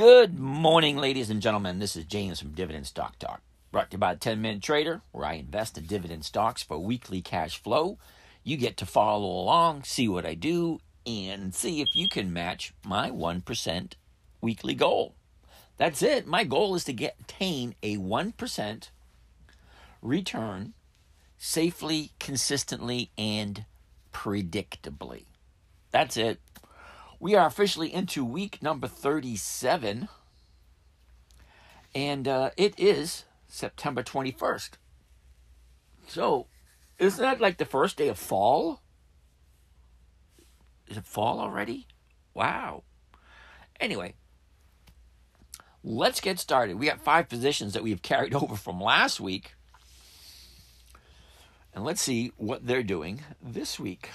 Good morning, ladies and gentlemen. This is James from Dividend Stock Talk, brought to you by 10 Minute Trader, where I invest in dividend stocks for weekly cash flow. You get to follow along, see what I do, and see if you can match my 1% weekly goal. That's it. My goal is to get attain a 1% return safely, consistently, and predictably. That's it. We are officially into week number 37, and uh, it is September 21st. So, isn't that like the first day of fall? Is it fall already? Wow. Anyway, let's get started. We got five positions that we've carried over from last week. And let's see what they're doing this week.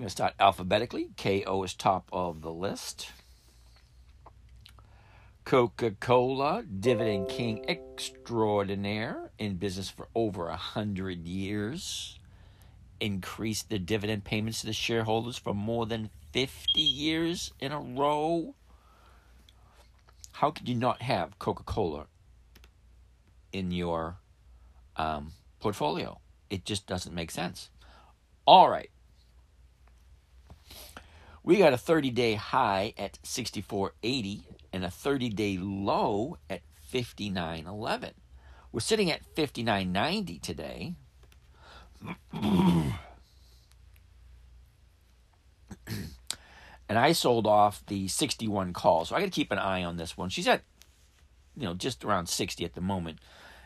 I'm going to start alphabetically. KO is top of the list. Coca Cola, Dividend King Extraordinaire, in business for over a hundred years. Increased the dividend payments to the shareholders for more than 50 years in a row. How could you not have Coca Cola in your um, portfolio. It just doesn't make sense. All right. We got a 30 day high at 64.80 and a 30 day low at 59.11. We're sitting at 59.90 today. and I sold off the 61 call. So I got to keep an eye on this one. She's at, you know, just around 60 at the moment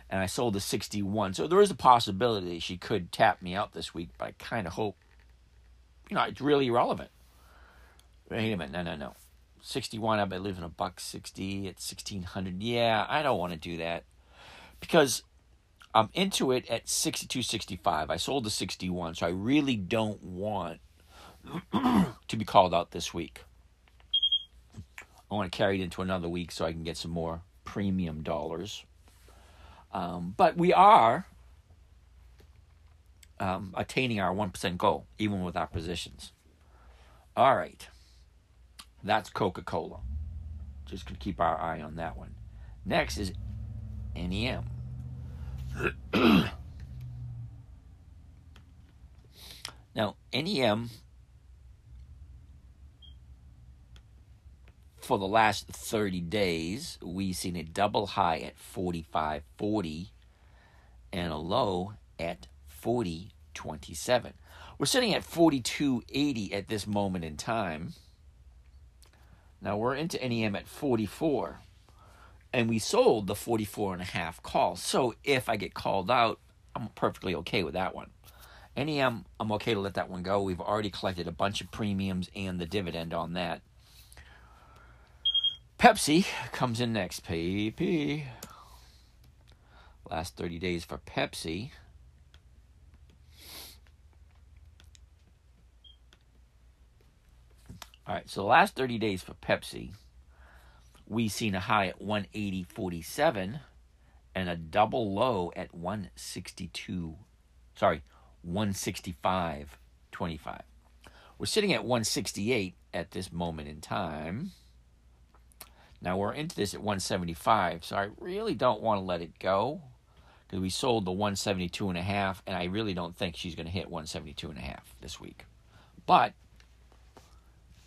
and I sold the 61. So there is a possibility she could tap me out this week, but I kind of hope, you know, it's really irrelevant. Wait a minute, no, no, no. 61, I believe in a buck 60 at 1600. Yeah, I don't want to do that because I'm into it at 62.65. I sold the 61, so I really don't want to be called out this week. I want to carry it into another week so I can get some more premium dollars. Um, but we are um, attaining our 1% goal, even with our positions. All right. That's Coca Cola. Just to keep our eye on that one. Next is NEM. now, NEM for the last 30 days, we've seen a double high at 45.40 and a low at 40.27. We're sitting at 42.80 at this moment in time. Now we're into NEM at 44 and we sold the 44 and a half call. So if I get called out, I'm perfectly okay with that one. NEM, I'm okay to let that one go. We've already collected a bunch of premiums and the dividend on that. Pepsi comes in next. PP. Last 30 days for Pepsi. All right, so the last 30 days for Pepsi, we've seen a high at 180.47 and a double low at 162. Sorry, 165.25. We're sitting at 168 at this moment in time. Now we're into this at 175, so I really don't want to let it go because we sold the 172 and a half, and I really don't think she's going to hit 172 and a half this week. But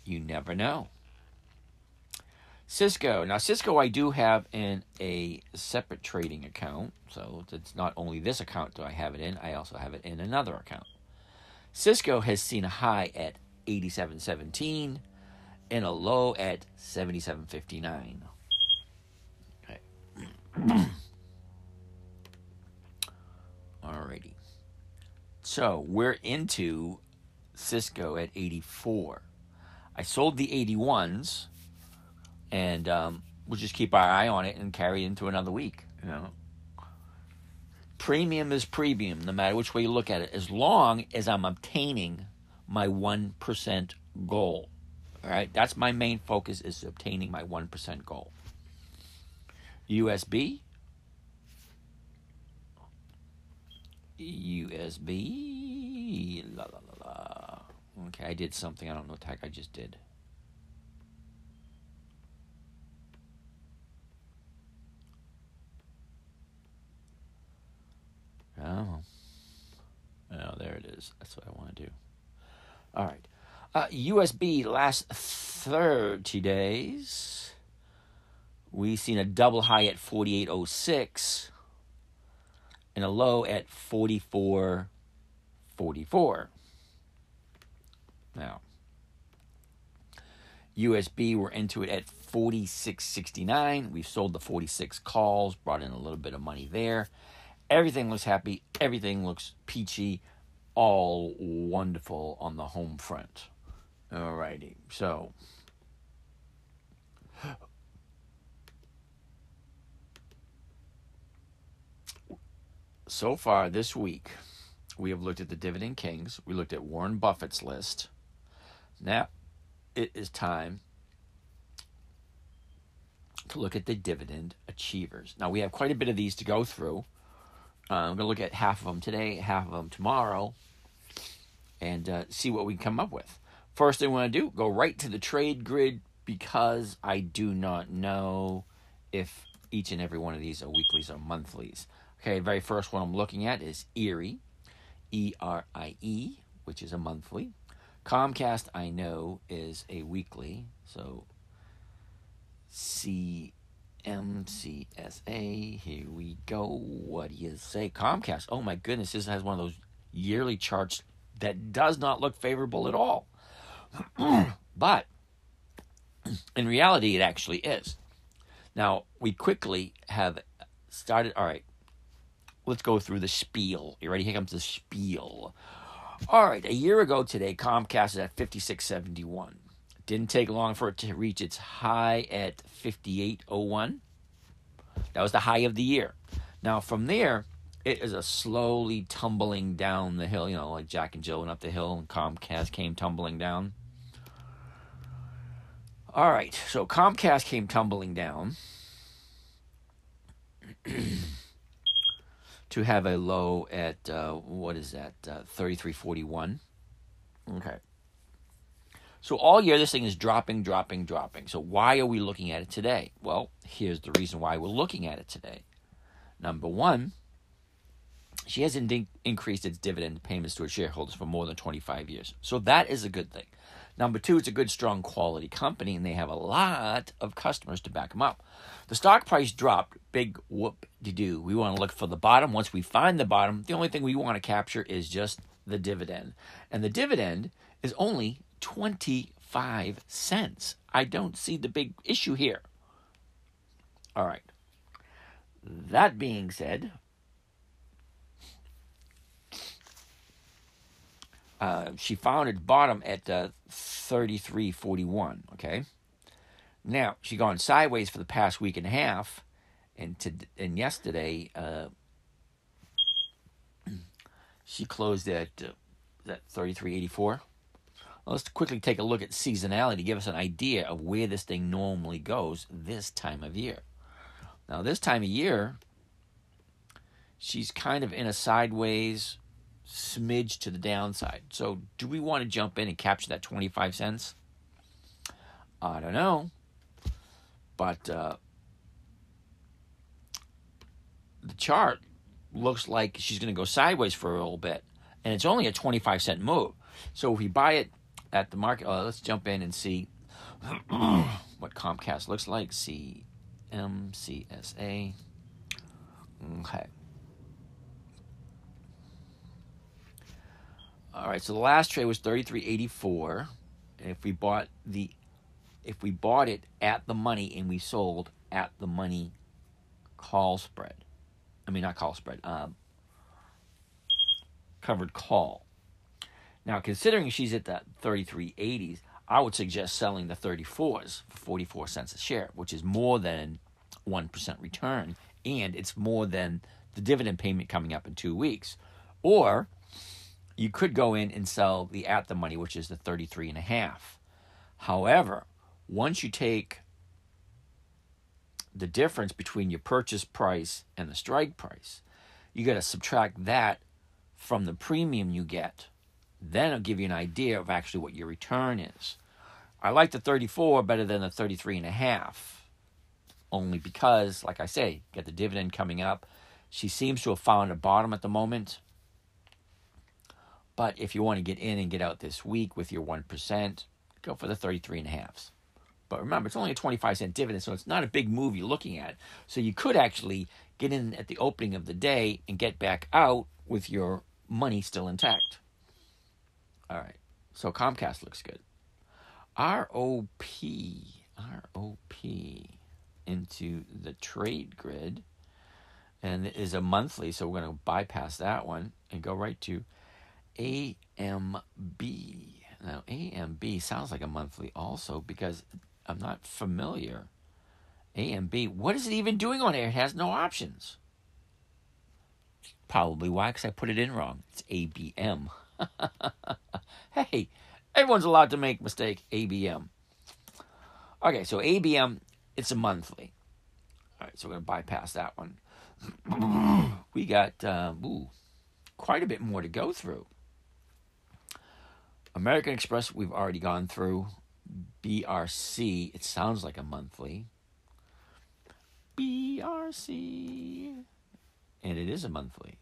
you never know. Cisco. Now Cisco, I do have in a separate trading account, so it's not only this account do I have it in, I also have it in another account. Cisco has seen a high at 87.17 and a low at 77.59. Okay. Alrighty. So we're into Cisco at 84. I sold the 81s, and um, we'll just keep our eye on it and carry it into another week. You know, premium is premium, no matter which way you look at it, as long as I'm obtaining my one percent goal. All right, that's my main focus is obtaining my 1% goal. USB. USB. La la la. Okay, I did something. I don't know what tag I just did. Oh. Oh, there it is. That's what I want to do. All right. Uh, USB last 30 days. We've seen a double high at 4806 and a low at 4444. Now, USB, we're into it at 46.69. We've sold the 46 calls, brought in a little bit of money there. Everything looks happy. Everything looks peachy. All wonderful on the home front. Alrighty, so so far this week, we have looked at the Dividend Kings. We looked at Warren Buffett's list. Now it is time to look at the dividend achievers. Now we have quite a bit of these to go through. Uh, I'm going to look at half of them today, half of them tomorrow, and uh, see what we can come up with. First thing we want to do, go right to the trade grid because I do not know if each and every one of these are weeklies or monthlies. Okay, very first one I'm looking at is Erie, E R I E, which is a monthly. Comcast, I know, is a weekly. So C M C S A. Here we go. What do you say? Comcast. Oh my goodness, this has one of those yearly charts that does not look favorable at all. but in reality, it actually is. Now, we quickly have started. All right, let's go through the spiel. You ready? Here comes the spiel. All right, a year ago today, Comcast is at 5671. Didn't take long for it to reach its high at 5801. That was the high of the year. Now, from there, it is a slowly tumbling down the hill, you know, like Jack and Jill went up the hill and Comcast came tumbling down. All right, so Comcast came tumbling down. to have a low at uh, what is that uh, 3341 okay. So all year this thing is dropping dropping dropping. So why are we looking at it today? Well here's the reason why we're looking at it today. Number one she hasn't in- increased its dividend payments to its shareholders for more than 25 years. So that is a good thing Number two, it's a good, strong quality company, and they have a lot of customers to back them up. The stock price dropped. Big whoop de do. We want to look for the bottom. Once we find the bottom, the only thing we want to capture is just the dividend. And the dividend is only 25 cents. I don't see the big issue here. All right. That being said, Uh, she found it bottom at uh, 33.41. Okay. Now she gone sideways for the past week and a half, and to and yesterday uh, she closed at uh, that 33.84. let's quickly take a look at seasonality, to give us an idea of where this thing normally goes this time of year. Now, this time of year, she's kind of in a sideways smidge to the downside. So, do we want to jump in and capture that 25 cents? I don't know. But uh, the chart looks like she's going to go sideways for a little bit. And it's only a 25 cent move. So, if we buy it at the market, uh, let's jump in and see what Comcast looks like. CMCSA. Okay. All right, so the last trade was 33.84. And if we bought the if we bought it at the money and we sold at the money call spread. I mean not call spread, um, covered call. Now considering she's at that 33.80s, I would suggest selling the 34s for 44 cents a share, which is more than 1% return and it's more than the dividend payment coming up in 2 weeks. Or you could go in and sell the at the money, which is the 33 and a half. However, once you take the difference between your purchase price and the strike price, you got to subtract that from the premium you get. Then it'll give you an idea of actually what your return is. I like the 34 better than the 33 and a half. Only because, like I say, get the dividend coming up. She seems to have found a bottom at the moment But if you want to get in and get out this week with your 1%, go for the 33 and a halves. But remember, it's only a 25 cent dividend, so it's not a big move you're looking at. So you could actually get in at the opening of the day and get back out with your money still intact. All right. So Comcast looks good. ROP, ROP into the trade grid and is a monthly, so we're going to bypass that one and go right to AMB. Now, AMB sounds like a monthly also because I'm not familiar. AMB, what is it even doing on here? It has no options. Probably why, because I put it in wrong. It's ABM. hey, everyone's allowed to make mistake. ABM. Okay, so ABM, it's a monthly. All right, so we're going to bypass that one. we got uh, ooh, quite a bit more to go through. American Express, we've already gone through. BRC, it sounds like a monthly. BRC. And it is a monthly.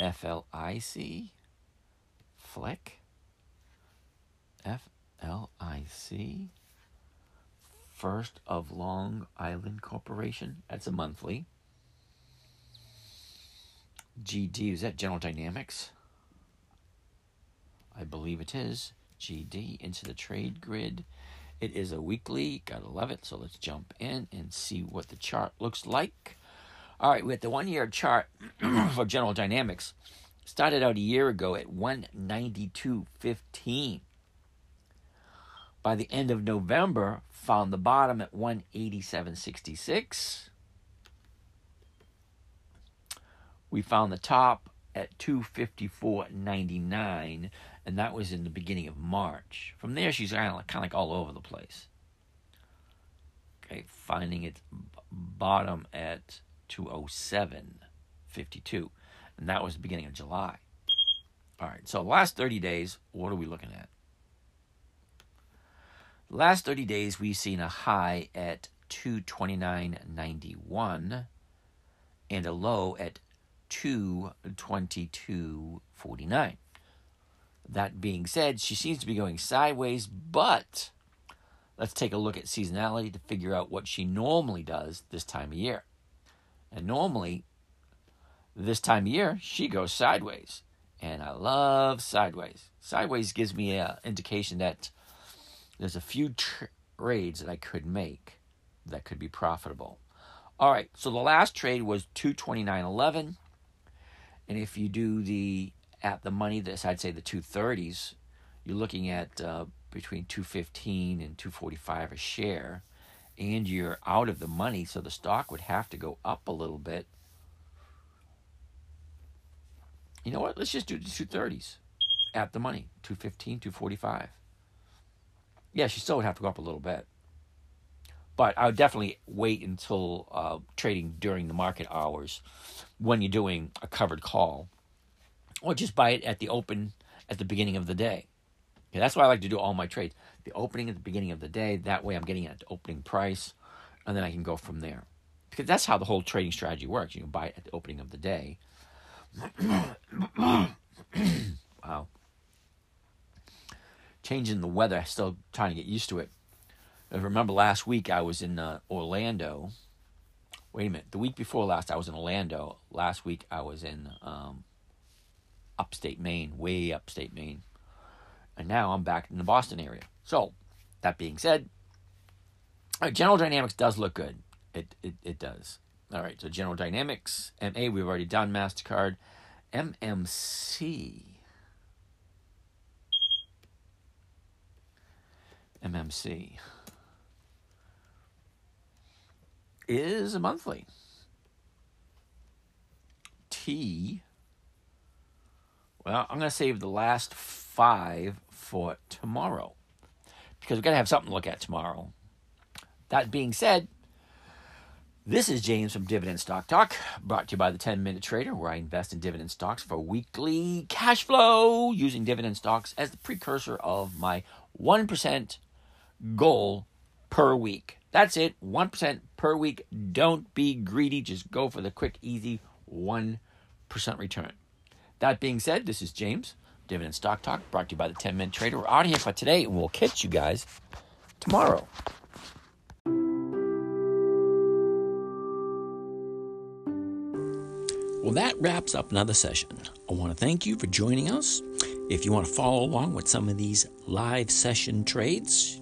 FLIC. Fleck. FLIC. First of Long Island Corporation. That's a monthly. GD, is that General Dynamics? I believe it is. GD into the trade grid. It is a weekly. Gotta love it. So let's jump in and see what the chart looks like. All right, we got the one year chart for General Dynamics. Started out a year ago at 192.15. By the end of November, found the bottom at 187.66. We found the top at 254.99 and that was in the beginning of March. From there, she's kind of like, kind of like all over the place. Okay, finding its bottom at 207.52, and that was the beginning of July. All right, so last 30 days, what are we looking at? last 30 days, we've seen a high at 229.91 and a low at 222.49. That being said, she seems to be going sideways, but let's take a look at seasonality to figure out what she normally does this time of year. And normally, this time of year, she goes sideways. And I love sideways. Sideways gives me an indication that there's a few trades that I could make that could be profitable. All right, so the last trade was 229.11. And if you do the at the money, this I'd say the 230s, you're looking at uh, between 215 and 245 a share, and you're out of the money, so the stock would have to go up a little bit. You know what? Let's just do the 230s at the money, 215, 245. Yeah, she still would have to go up a little bit. But I would definitely wait until uh, trading during the market hours when you're doing a covered call or just buy it at the open at the beginning of the day. Yeah, that's why I like to do all my trades. The opening at the beginning of the day. That way, I'm getting at the opening price, and then I can go from there. Because that's how the whole trading strategy works. You can buy it at the opening of the day. wow. Changing the weather, still trying to get used to it. Remember last week I was in uh, Orlando. Wait a minute. The week before last, I was in Orlando. Last week I was in um, upstate Maine, way upstate Maine. And now I'm back in the Boston area. So, that being said, General Dynamics does look good. It, it, it does. All right, so General Dynamics, MA, we've already done MasterCard. MMC. MMC is a monthly. T well, I'm going to save the last five for tomorrow because we've got to have something to look at tomorrow. That being said, this is James from Dividend Stock Talk, brought to you by the 10 Minute Trader, where I invest in dividend stocks for weekly cash flow using dividend stocks as the precursor of my 1% goal per week. That's it, 1% per week. Don't be greedy, just go for the quick, easy 1%. return. That being said, this is James, Dividend Stock Talk, brought to you by the 10 Minute Trader. We're out here for today, and we'll catch you guys tomorrow. Well, that wraps up another session. I want to thank you for joining us. If you want to follow along with some of these live session trades,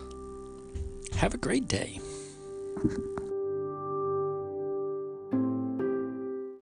have a great day.